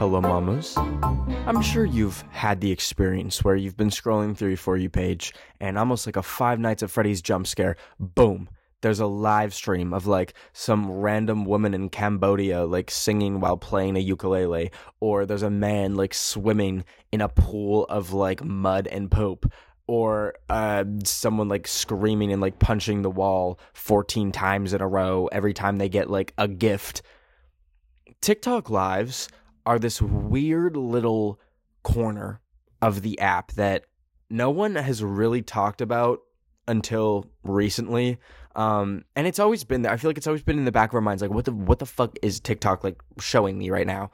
Hello, mamas. I'm sure you've had the experience where you've been scrolling through your For You page and almost like a Five Nights at Freddy's jump scare, boom, there's a live stream of like some random woman in Cambodia like singing while playing a ukulele, or there's a man like swimming in a pool of like mud and poop, or uh, someone like screaming and like punching the wall 14 times in a row every time they get like a gift. TikTok lives are this weird little corner of the app that no one has really talked about until recently. Um, and it's always been there. I feel like it's always been in the back of our minds, like, what the what the fuck is TikTok like showing me right now?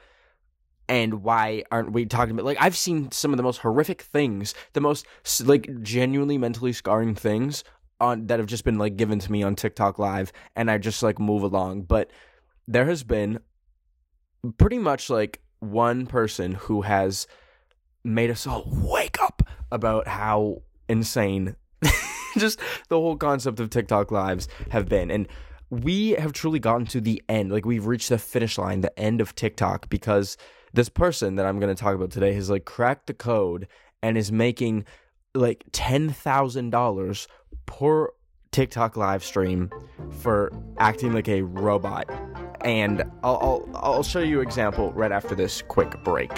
And why aren't we talking about like I've seen some of the most horrific things, the most like genuinely mentally scarring things on that have just been like given to me on TikTok live and I just like move along. But there has been pretty much like one person who has made us all wake up about how insane just the whole concept of TikTok lives have been. And we have truly gotten to the end. Like we've reached the finish line, the end of TikTok because this person that I'm going to talk about today has like cracked the code and is making like $10,000 per TikTok live stream for acting like a robot. And I'll, I'll, I'll show you an example right after this quick break.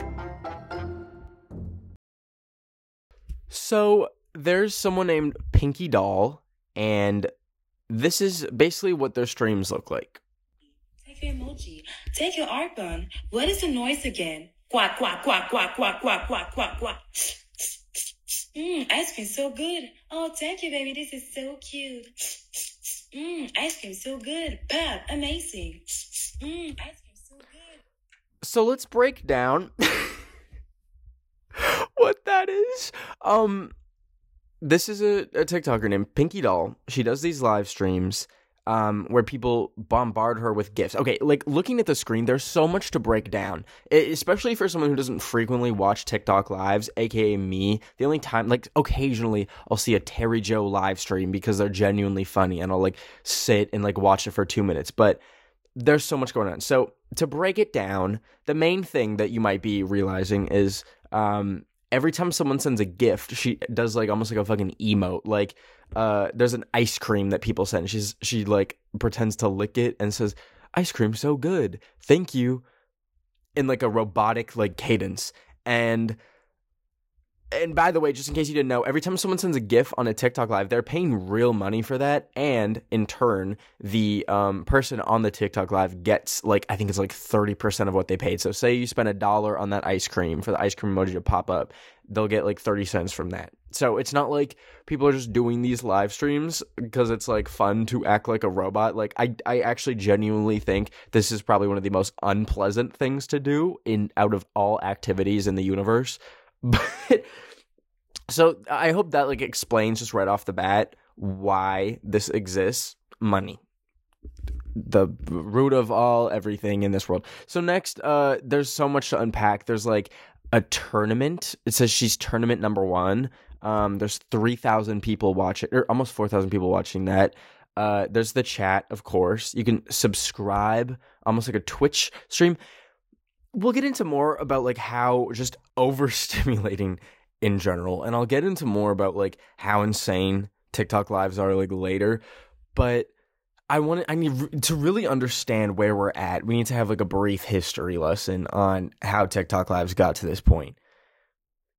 So there's someone named Pinky Doll, and this is basically what their streams look like. Take your emoji. Take your art bun. What is the noise again? Quack, quack, quack, quack, quack, quack, quack, quack, quack. Mmm, ice cream so good. Oh, thank you, baby. This is so cute. Mmm, ice cream so good. Pep, amazing. Mmm, ice cream so good. So let's break down what that is. Um, this is a, a TikToker named Pinky Doll. She does these live streams um, where people bombard her with gifts. Okay, like looking at the screen, there's so much to break down, especially for someone who doesn't frequently watch TikTok lives, aka me. The only time, like occasionally, I'll see a Terry Joe live stream because they're genuinely funny, and I'll like sit and like watch it for two minutes. But there's so much going on. So to break it down, the main thing that you might be realizing is um, every time someone sends a gift, she does like almost like a fucking emote. Like, uh, there's an ice cream that people send. She's she like pretends to lick it and says, "Ice cream so good, thank you," in like a robotic like cadence. And and by the way, just in case you didn't know, every time someone sends a GIF on a TikTok live, they're paying real money for that, and in turn, the um, person on the TikTok live gets like I think it's like thirty percent of what they paid. So, say you spend a dollar on that ice cream for the ice cream emoji to pop up, they'll get like thirty cents from that. So it's not like people are just doing these live streams because it's like fun to act like a robot. Like I, I actually genuinely think this is probably one of the most unpleasant things to do in out of all activities in the universe. But so I hope that like explains just right off the bat why this exists. Money. The root of all everything in this world. So next, uh, there's so much to unpack. There's like a tournament. It says she's tournament number one. Um, there's three thousand people watching, or almost four thousand people watching that. Uh, there's the chat, of course. You can subscribe, almost like a Twitch stream we'll get into more about like how just overstimulating in general and I'll get into more about like how insane TikTok lives are like later but I want I need to really understand where we're at. We need to have like a brief history lesson on how TikTok lives got to this point.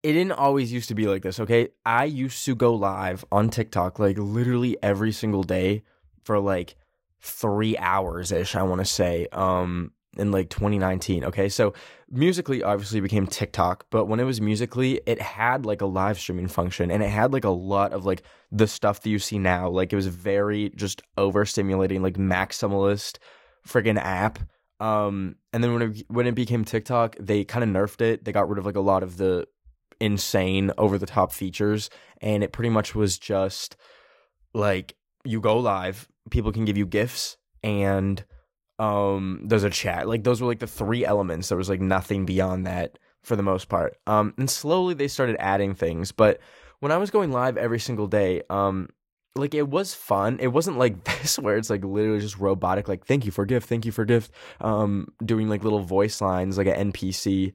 It didn't always used to be like this, okay? I used to go live on TikTok like literally every single day for like 3 hours ish, I want to say. Um in like 2019. Okay, so Musical.ly obviously became TikTok, but when it was Musical.ly, it had like a live streaming function and it had like a lot of like the stuff that you see now. Like it was very just overstimulating, like maximalist friggin' app. Um, and then when it, when it became TikTok, they kind of nerfed it. They got rid of like a lot of the insane over the top features, and it pretty much was just like you go live, people can give you gifts and um there's a chat like those were like the three elements there was like nothing beyond that for the most part um and slowly they started adding things but when i was going live every single day um like it was fun. It wasn't like this where it's like literally just robotic. Like thank you for gift, thank you for gift. Um, doing like little voice lines like an NPC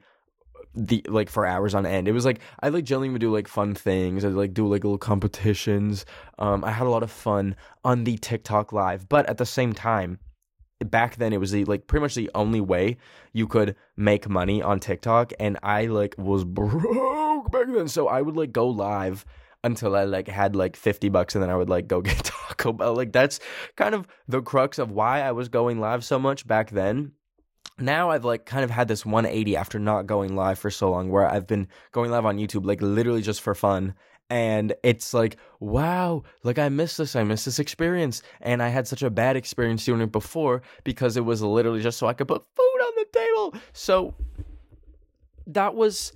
the like for hours on end. It was like I like generally would do like fun things. I'd like do like little competitions. Um, I had a lot of fun on the TikTok live, but at the same time, back then it was the like pretty much the only way you could make money on TikTok, and I like was broke back then. So I would like go live until I like had like 50 bucks and then I would like go get Taco Bell. Like that's kind of the crux of why I was going live so much back then now I've like kind of had this 180 after not going live for so long where I've been going live on YouTube like literally just for fun and it's like wow like I miss this I miss this experience. And I had such a bad experience doing it before because it was literally just so I could put food on the table. So that was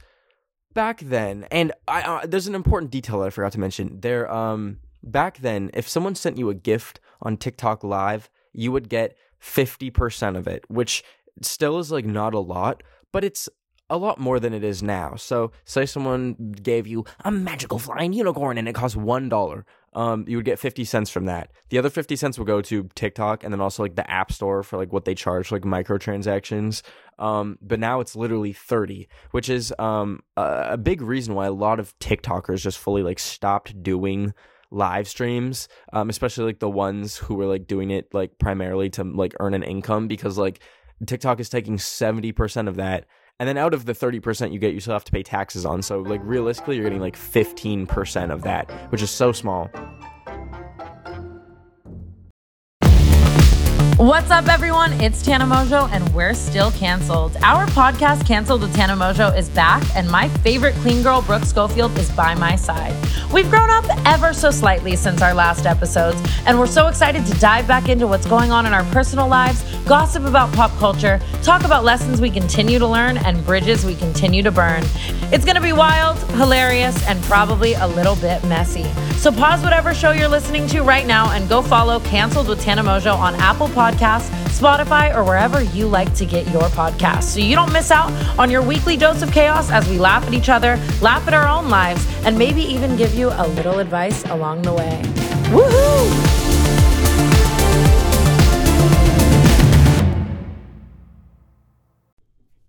back then. And I uh, there's an important detail that I forgot to mention. There um back then if someone sent you a gift on TikTok live you would get 50% of it which still is like not a lot, but it's a lot more than it is now. So, say someone gave you a magical flying unicorn and it costs one dollar. Um, you would get fifty cents from that. The other fifty cents will go to TikTok and then also like the App Store for like what they charge like microtransactions. Um, but now it's literally thirty, which is um a, a big reason why a lot of TikTokers just fully like stopped doing live streams um especially like the ones who were like doing it like primarily to like earn an income because like TikTok is taking 70% of that. And then out of the 30% you get, you still have to pay taxes on. So, like, realistically, you're getting like 15% of that, which is so small. What's up, everyone? It's Tana Mongeau, and we're still canceled. Our podcast, Canceled with Tana Mongeau, is back, and my favorite clean girl, Brooke Schofield, is by my side. We've grown up ever so slightly since our last episodes, and we're so excited to dive back into what's going on in our personal lives, gossip about pop culture, talk about lessons we continue to learn, and bridges we continue to burn. It's gonna be wild, hilarious, and probably a little bit messy. So pause whatever show you're listening to right now and go follow Canceled with Tana Mongeau on Apple Podcasts Podcasts, Spotify, or wherever you like to get your podcasts so you don't miss out on your weekly dose of chaos as we laugh at each other, laugh at our own lives, and maybe even give you a little advice along the way. Woohoo!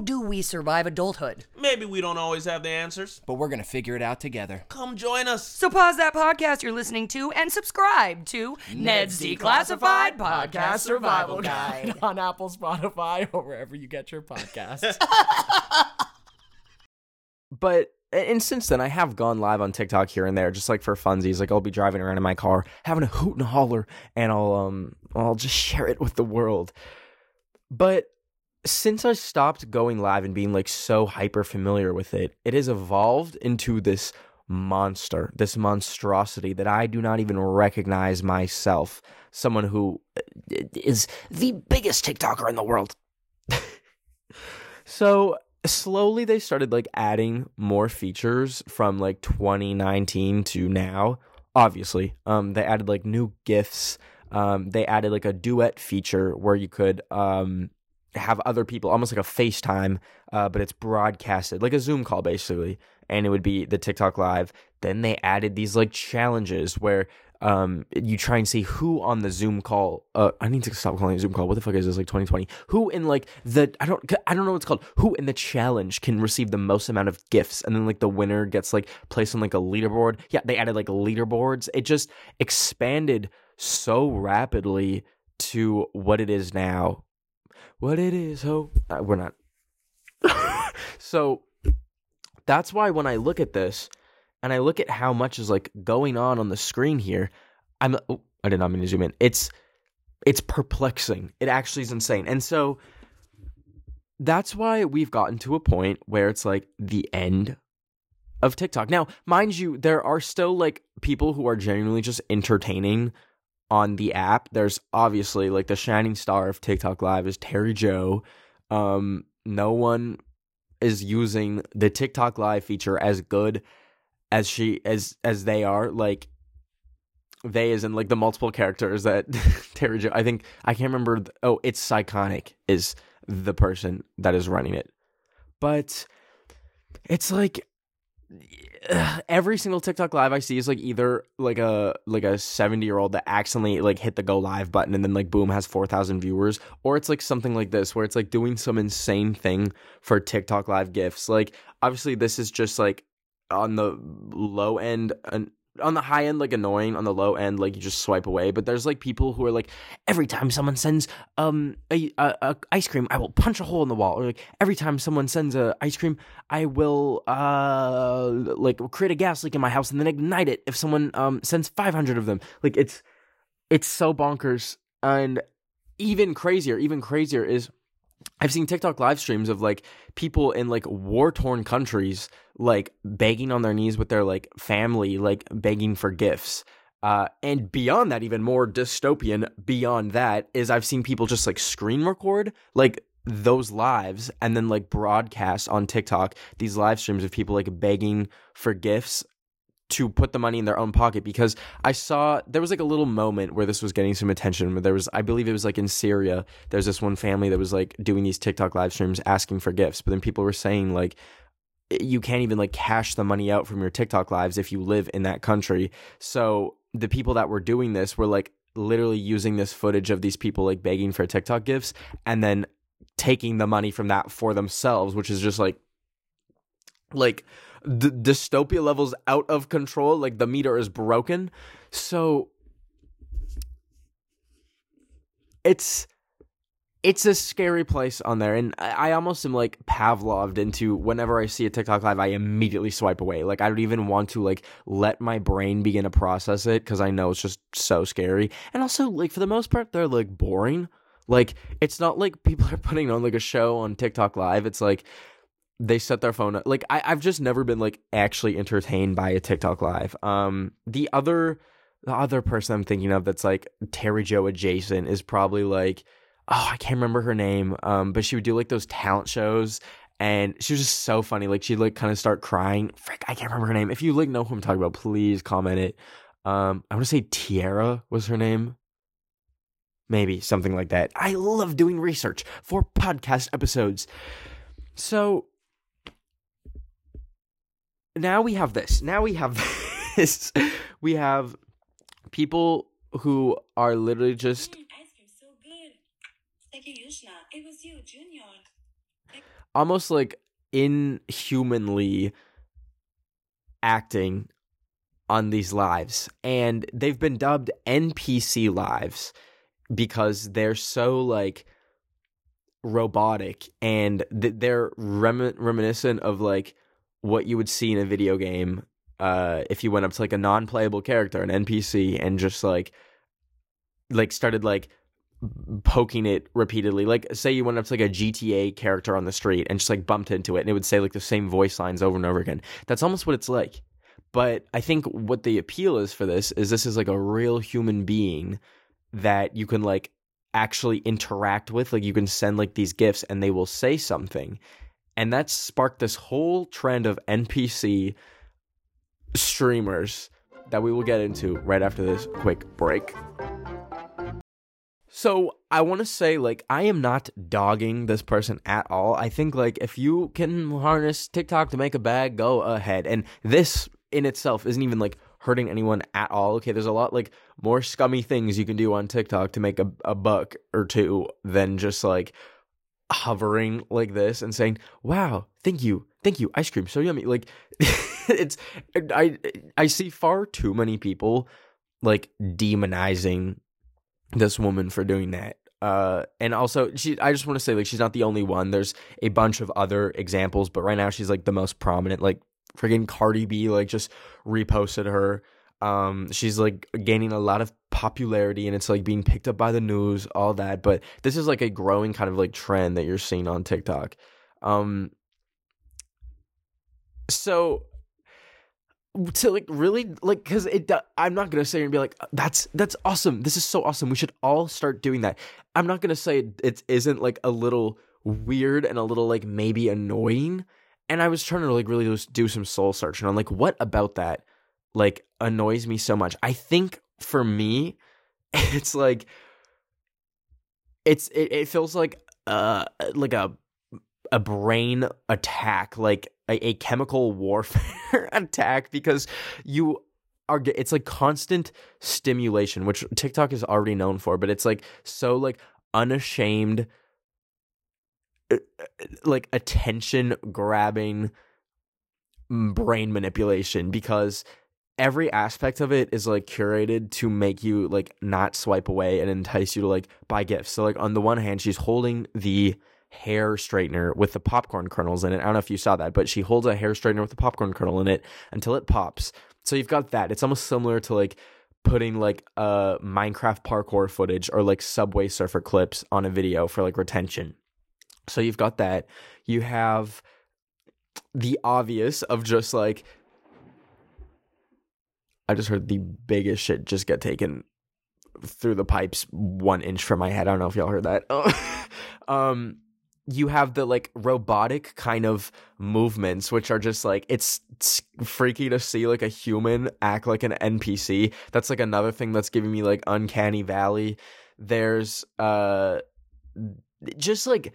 do we survive adulthood? Maybe we don't always have the answers, but we're going to figure it out together. Come join us. So pause that podcast you're listening to and subscribe to Ned's Declassified Podcast Survival Guide on Apple, Spotify, or wherever you get your podcasts. but and since then, I have gone live on TikTok here and there, just like for funsies. Like I'll be driving around in my car, having a hoot and holler, and I'll um I'll just share it with the world. But since I stopped going live and being like so hyper familiar with it, it has evolved into this monster, this monstrosity that I do not even recognize myself. Someone who uh, the biggest TikToker in the world. so slowly they started like adding more features from like 2019 to now. Obviously, um, they added like new gifts. Um, they added like a duet feature where you could um have other people almost like a FaceTime, uh, but it's broadcasted like a Zoom call basically, and it would be the TikTok live. Then they added these like challenges where um you try and see who on the Zoom call. Uh, I need to stop calling it Zoom call. What the fuck is this? Like 2020? Who in like the I don't I don't know what's called. Who in the challenge can receive the most amount of gifts, and then like the winner gets like placed on like a leaderboard. Yeah, they added like leaderboards. It just expanded so rapidly to what it is now what it is. Oh, uh, we're not. so that's why when I look at this and I look at how much is like going on on the screen here, I'm. Oh, I did not mean to zoom in. It's it's perplexing. It actually is insane. And so that's why we've gotten to a point where it's like the end of TikTok. Now, mind you, there are still like people who are genuinely just entertaining on the app. There's obviously like the shining star of TikTok Live is Terry Joe. Um, no one is using the TikTok Live feature as good as she as as they are. Like they is in like the multiple characters that Terry Joe. I think I can't remember. th- oh, it's Psychonic is the person that is running it, but it's like every single TikTok live I see is like either like a like a 70 year old that accidentally like hit the go live button and then like boom has 4,000 viewers or it's like something like this where it's like doing some insane thing for TikTok live gifts. Like obviously this is just like on the low end and on the high end like annoying on the low end like you just swipe away. But there's like people who are like every time someone sends um a, a, a ice cream i will punch a hole in the wall. Or like every time someone sends a ice cream i will uh like create a gas leak in my house and then ignite it if someone um sends 500 of them. Like it's it's so bonkers. And even crazier even crazier is I've seen TikTok live streams of like people in like war torn countries like begging on their knees with their like family, like begging for gifts. Uh, and beyond that, even more dystopian, beyond that, is I've seen people just like screen record like those lives and then like broadcast on TikTok these live streams of people like begging for gifts to put the money in their own pocket because I saw there was like a little moment where this was getting some attention. Where there was I believe it was like in Syria there's this one family that was like doing these TikTok live streams asking for gifts. But then people were saying like you can't even like cash the money out from your TikTok lives if you live in that country. So the people that were doing this were like literally using this footage of these people like begging for TikTok gifts and then taking the money from that for themselves which is just like like d- dystopia levels out of control like the meter is broken. So it's it's a scary place on there. And I, I almost am like pavloved into whenever i see a tiktok live i immediately swipe away. Like i don't even want to like let my brain begin to process it because i know it's just so scary. And also like for the most part they're like boring. Like it's not like people are putting on like a show on tiktok live. It's like they set their phone up. Like I, I've just never been like actually entertained by a TikTok live. Um, the other, the other person I'm thinking of that's like Terry Joe adjacent is probably like, oh, I can't remember her name. Um, but she would do like those talent shows, and she was just so funny. Like she'd like kind of start crying. Frick, I can't remember her name. If you like know who I'm talking about, please comment it. Um, I want to say Tiara was her name. Maybe something like that. I love doing research for podcast episodes. So now we have this. Now we have this. we have people who are literally just ice cream so good. Thank you, Yushna. It was you, Junior. almost like inhumanly acting on these lives. And they've been dubbed NPC lives because they're so like robotic and th- they're rem- reminiscent of like what you would see in a video game uh if you went up to like a non-playable character an npc and just like like started like poking it repeatedly. Like say you went up to like a gta character on the street and just like bumped into it and it would say like the same voice lines over and over again. That's almost what it's like. But i think what the appeal is for this is this is like a real human being that you can like actually interact with. Like you can send like these gifts and they will say something and that sparked this whole trend of npc streamers that we will get into right after this quick break so I want to say like I am not dogging this person at all. I think like if you can harness TikTok to make a bag, go ahead. And this in itself isn't even like hurting anyone at all. Okay, there's a lot like more scummy things you can do on TikTok to make a, a buck or two than just like hovering like this and saying, "Wow, thank you, thank you, ice cream, so yummy." Like it's I I see far too many people like demonizing this woman for doing that. Uh, and also she I just want to say like she's not the only one. There's a bunch of other examples, but right now she's like the most prominent. Like friggin' Cardi B like just reposted her. Um, she's like gaining a lot of popularity and it's like being picked up by the news, all that. But this is like a growing kind of like trend that you're seeing on TikTok. Um, so to like really like because it i'm not gonna say and be like that's that's awesome this is so awesome we should all start doing that i'm not gonna say it, it isn't like a little weird and a little like maybe annoying and i was trying to like really just do some soul searching on like what about that like annoys me so much i think for me it's like it's it, it feels like uh like a a brain attack like a, a chemical warfare attack because you are it's like constant stimulation which TikTok is already known for but it's like so like unashamed uh, uh, like attention grabbing mm, brain manipulation because every aspect of it is like curated to make you like not swipe away and entice you to like buy gifts. So like on the one hand, she's holding the hair straightener with the popcorn kernels in it. I don't know if you saw that, but she holds a hair straightener with the popcorn kernel in it until it pops. So you've got that. It's almost similar to like putting like uh Minecraft parkour footage or like Subway Surfer clips on a video for like retention. So you've got that. You have the obvious of just like I just heard the biggest shit just get taken through the pipes one inch from my head. I don't know if y'all heard that. um, you have the like robotic kind of movements, which are just like it's, it's freaky to see like a human act like an NPC. That's like another thing that's giving me like uncanny valley. There's uh, just like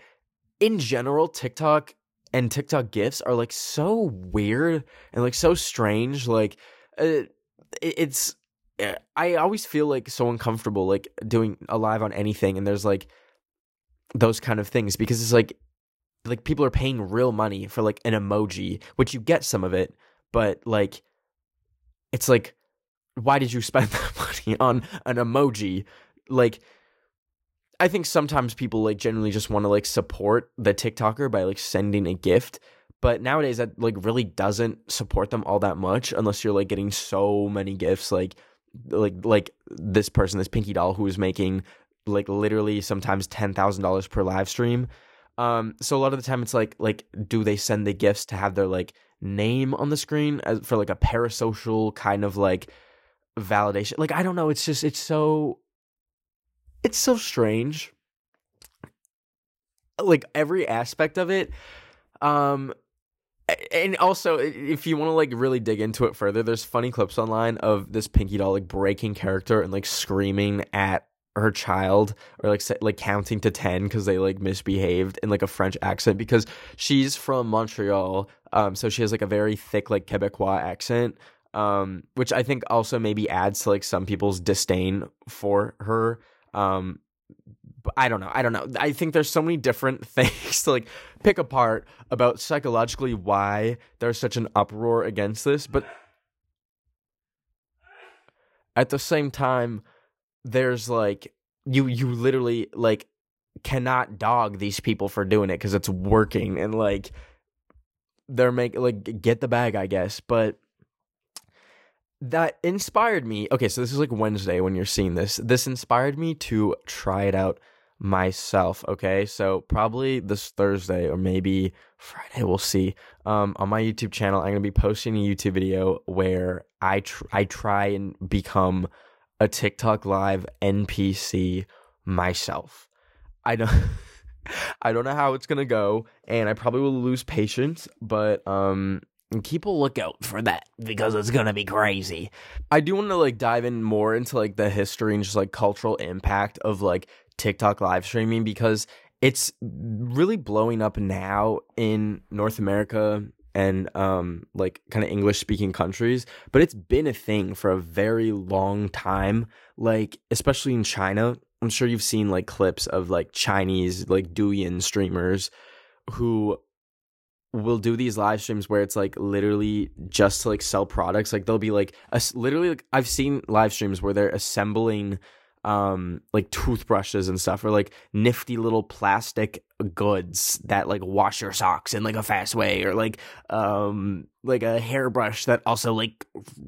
in general, TikTok and TikTok gifts are like so weird and like so strange. Like, uh, it's eh, I always feel like so uncomfortable like doing a live on anything and there's like those kind of things because it's like like people are paying real money for like an emoji which you get some of it but like it's like why did you spend that money on an emoji? Like I think sometimes people like generally just want to like support the TikToker by like sending a gift but nowadays that like really doesn't support them all that much unless you're like getting so many gifts like like like this person this pinky doll who is making like literally sometimes $10,000 per live stream. Um so a lot of the time it's like like do they send the gifts to have their like name on the screen as for like a parasocial kind of like validation? Like I don't know it's just it's so it's so strange. Like every aspect of it um and also if you want to like really dig into it further there's funny clips online of this pinky doll like breaking character and like screaming at her child or like like counting to 10 because they like misbehaved in like a french accent because she's from montreal um so she has like a very thick like quebecois accent um which i think also maybe adds to like some people's disdain for her um I don't know. I don't know. I think there's so many different things to like pick apart about psychologically why there's such an uproar against this, but at the same time there's like you you literally like cannot dog these people for doing it cuz it's working and like they're making like get the bag, I guess, but that inspired me. Okay, so this is like Wednesday when you're seeing this. This inspired me to try it out myself. Okay, so probably this Thursday or maybe Friday, we'll see. Um, on my YouTube channel, I'm gonna be posting a YouTube video where I tr- I try and become a TikTok live NPC myself. I don't. I don't know how it's gonna go, and I probably will lose patience, but um, keep a lookout for that because it's gonna be crazy. I do want to like dive in more into like the history and just like cultural impact of like TikTok live streaming because it's really blowing up now in North America and um like kind of English speaking countries, but it's been a thing for a very long time. Like especially in China, I'm sure you've seen like clips of like Chinese like Douyin streamers who will do these live streams where it's like literally just to like sell products like they'll be like as- literally like I've seen live streams where they're assembling um like toothbrushes and stuff or like nifty little plastic goods that like wash your socks in like a fast way or like um like a hairbrush that also like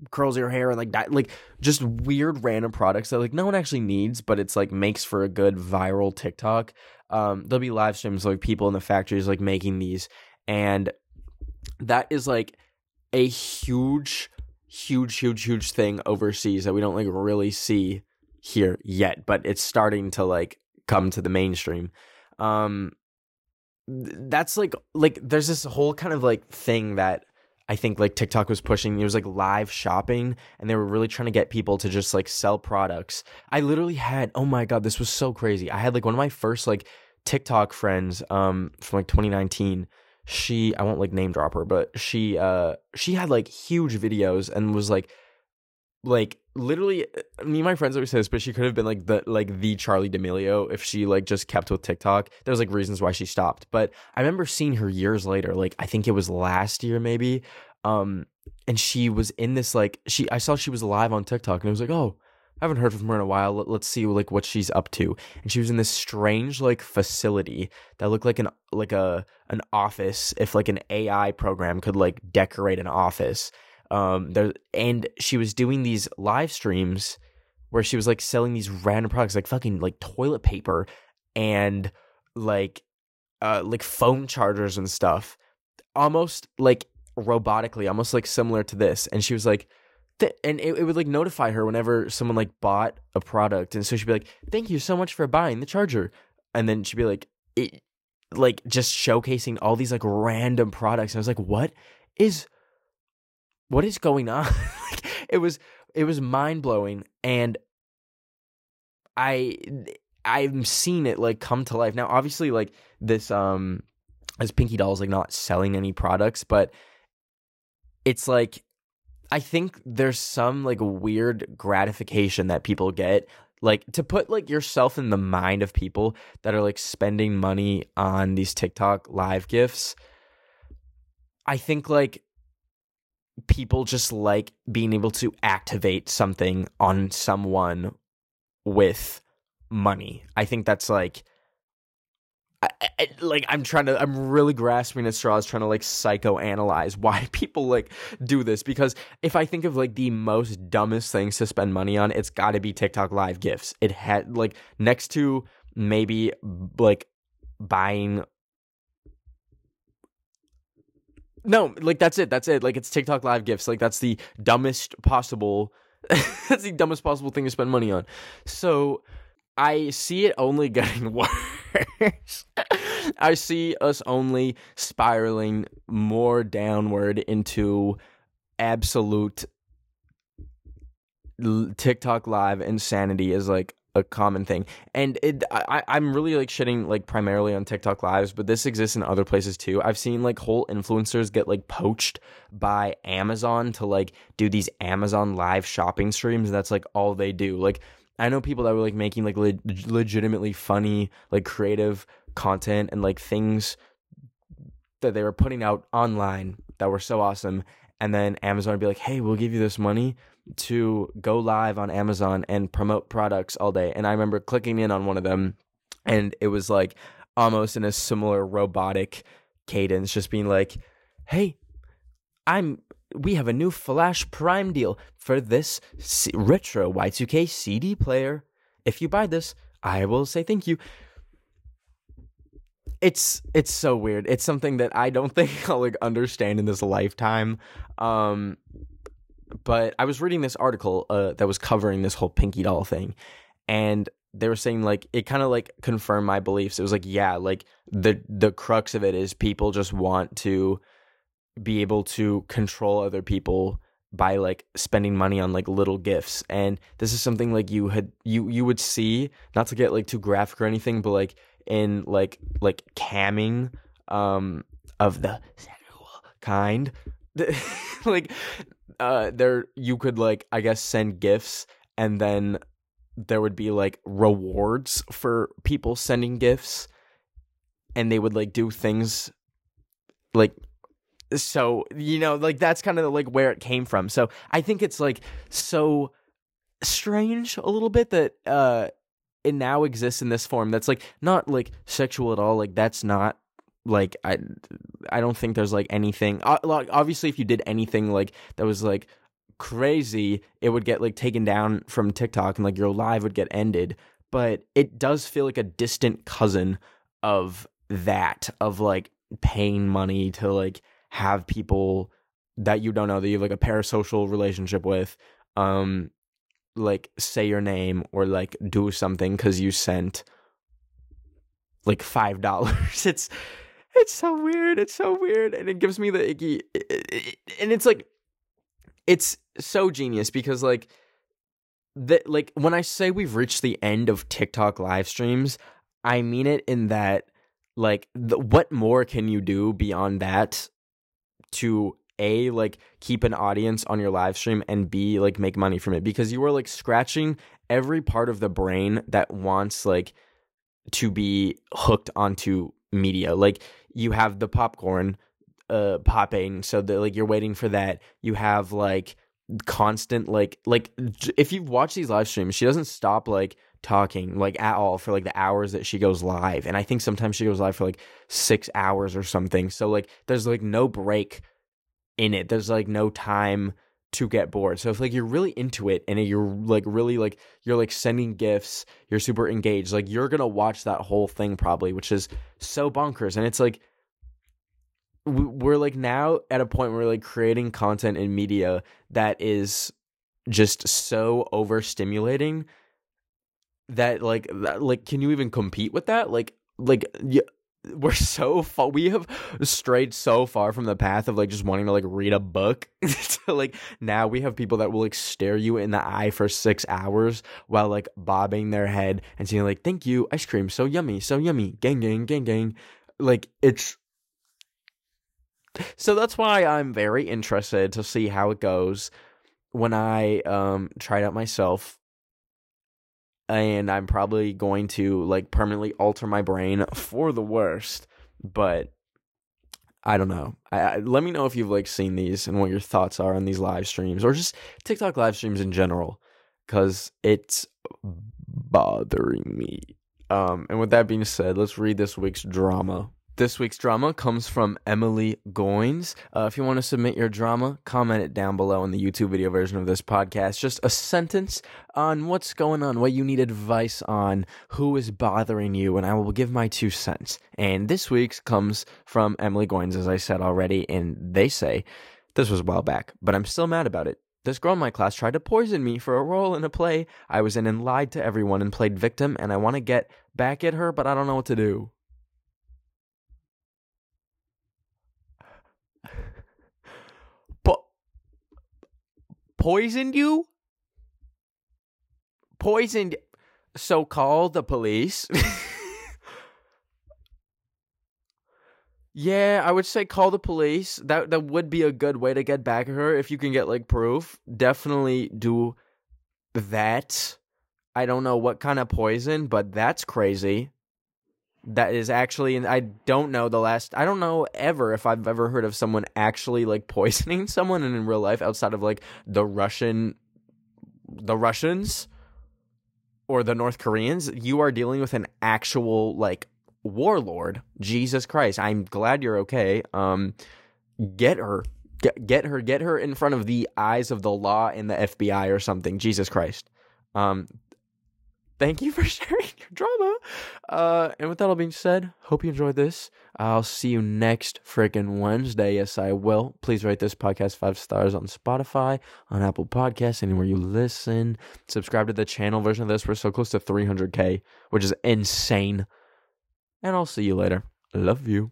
curls your hair and like that like just weird random products that like no one actually needs but it's like makes for a good viral TikTok. Um there'll be live streams like people in the factories like making these. And that is like a huge huge, huge, huge thing overseas that we don't like really see here yet, but it's starting to like come to the mainstream. Um, that's like like there's this whole kind of like thing that I think like TikTok was pushing. It was like live shopping, and they were really trying to get people to just like sell products. I literally had oh my god, this was so crazy. I had like one of my first like TikTok friends um from like 2019. She I won't like name drop her, but she uh she had like huge videos and was like like literally uh, me and my friends always say this, but she could have been like the like the Charli D'Amelio if she like just kept with TikTok. There's like reasons why she stopped. But I remember seeing her years later, like I think it was last year maybe. Um and she was in this like she I saw she was live on TikTok and I was like, oh, I haven't heard from her in a while. Let, let's see like what she's up to. And she was in this strange like facility that looked like an like a an office if like an AI program could like decorate an office um there and she was doing these live streams where she was like selling these random products like fucking like toilet paper and like uh like phone chargers and stuff almost like robotically almost like similar to this. And she was like th- and it, it would like notify her whenever someone like bought a product. And so she'd be like thank you so much for buying the charger. And then she'd be like it, like just showcasing all these like random products. And i was like what is what is going on? It was it was mind-blowing and i i'm seeing it like come to life. Now obviously like this um as pinky doll is like not selling any products but it's like i think there's some like weird gratification that people get. Like to put like yourself in the mind of people that are like spending money on these tiktok live gifts i think like people just like being able to activate something on someone with money. I think that's like I, I, like I'm trying to I'm really grasping at straws trying to like psychoanalyze why people like do this because if I think of like the most dumbest things to spend money on it's got to be TikTok live gifts. It had like next to maybe like buying no, like that's it. That's it. Like it's TikTok live gifts. Like that's the dumbest possible that's the dumbest possible thing to spend money on. So I see it only getting worse. I see us only spiraling more downward into absolute TikTok live insanity is like a common thing. And it I, I'm really like shitting like primarily on TikTok lives, but this exists in other places too. I've seen like whole influencers get like poached by Amazon to like do these Amazon live shopping streams. That's like all they do. Like I know people that were like making like le- legitimately funny, like creative content and like things that they were putting out online that were so awesome. And then Amazon would be like, hey, we'll give you this money to go live on Amazon and promote products all day. And I remember clicking in on one of them and it was like almost in a similar robotic cadence, just being like, hey, I'm we have a new Flash Prime deal for this retro Y2K CD player. If you buy this, I will say thank you. It's it's so weird. It's something that I don't think I'll like understand in this lifetime. Um but I was reading this article uh, that was covering this whole Pinky Doll thing, and they were saying like it kind of like confirmed my beliefs. It was like yeah, like the the crux of it is people just want to be able to control other people by like spending money on like little gifts and this is something like you had you you would see not to get like too graphic or anything but like in like like camming um of the sexual kind. Like uh there you could like i guess send gifts and then there would be like rewards for people sending gifts and they would like do things like so you know like that's kind of like where it came from. So i think it's like so strange a little bit that uh it now exists in this form that's like not like sexual at all like that's not like i i don't think there's like anything obviously if you did anything like that was like crazy it would get like taken down from tiktok and like your live would get ended but it does feel like a distant cousin of that of like paying money to like have people that you don't know that you have like a parasocial relationship with um like say your name or like do something because you sent like five dollars. It's it's so weird it's so weird and it gives me the icky and it's like it's so genius because like that like when i say we've reached the end of tiktok live streams i mean it in that like the, what more can you do beyond that to a like keep an audience on your live stream and b like make money from it. Because you are like scratching every part of the brain that wants like to be hooked onto media. Like you have the popcorn uh popping so that like you're waiting for that. You have like constant like like if you've watched these live streams she doesn't stop like talking like at all for like the hours that she goes live. And i think sometimes she goes live for like six hours or something. So like there's like no break in it. There's like no time to get bored. So if like you're really into it and you're like really like you're like sending gifts you're super engaged like you're gonna watch that whole thing probably which is so bonkers. And it's like we- we're like now at a point where like creating content in media that is just so overstimulating that like that, like can you even compete with that? Like like we're so far we have strayed so far from the path of like just wanting to like read a book to like now we have people that will like stare you in the eye for six hours while like bobbing their head and saying like thank you ice cream so yummy so yummy gang gang gang gang like it's so that's why I'm very interested to see how it goes when I um try it out myself. And I'm probably going to like permanently alter my brain for the worst, but I don't know. I, I let me know if you've like seen these and what your thoughts are on these live streams or just TikTok live streams in general cuz it's bothering me. Um and with that being said, let's read this week's drama. This week's drama comes from Emily Goins. Uh, if you want to submit your drama, comment it down below in the YouTube video version of this podcast. Just a sentence on what's going on, what you need advice on, who is bothering you, and I will give my two cents. And this week's comes from Emily Goins, as I said already, and they say, This was a while back, but I'm still mad about it. This girl in my class tried to poison me for a role in a play I was in and lied to everyone and played victim, and I want to get back at her, but I don't know what to do. Poisoned you? Poisoned. So call the police. yeah, I would say call the police. That that would be a good way to get back at her if you can get like proof. Definitely do that. I don't know what kind of poison, but that's crazy. That is actually, and I don't know the last. I don't know ever if I've ever heard of someone actually like poisoning someone in real life outside of like the Russian, the Russians, or the North Koreans. You are dealing with an actual like warlord. Jesus Christ! I'm glad you're okay. Um, get her, get get her, get her in front of the eyes of the law and the FBI or something. Jesus Christ. Um, thank you for sharing your drama. Uh, and with that all being said, hope you enjoyed this. I'll see you next freaking Wednesday. Yes, I will. Please rate this podcast five stars on Spotify, on Apple Podcasts, anywhere you listen. Subscribe to the channel version of this. We're so close to 300k, which is insane. And I'll see you later. Love you.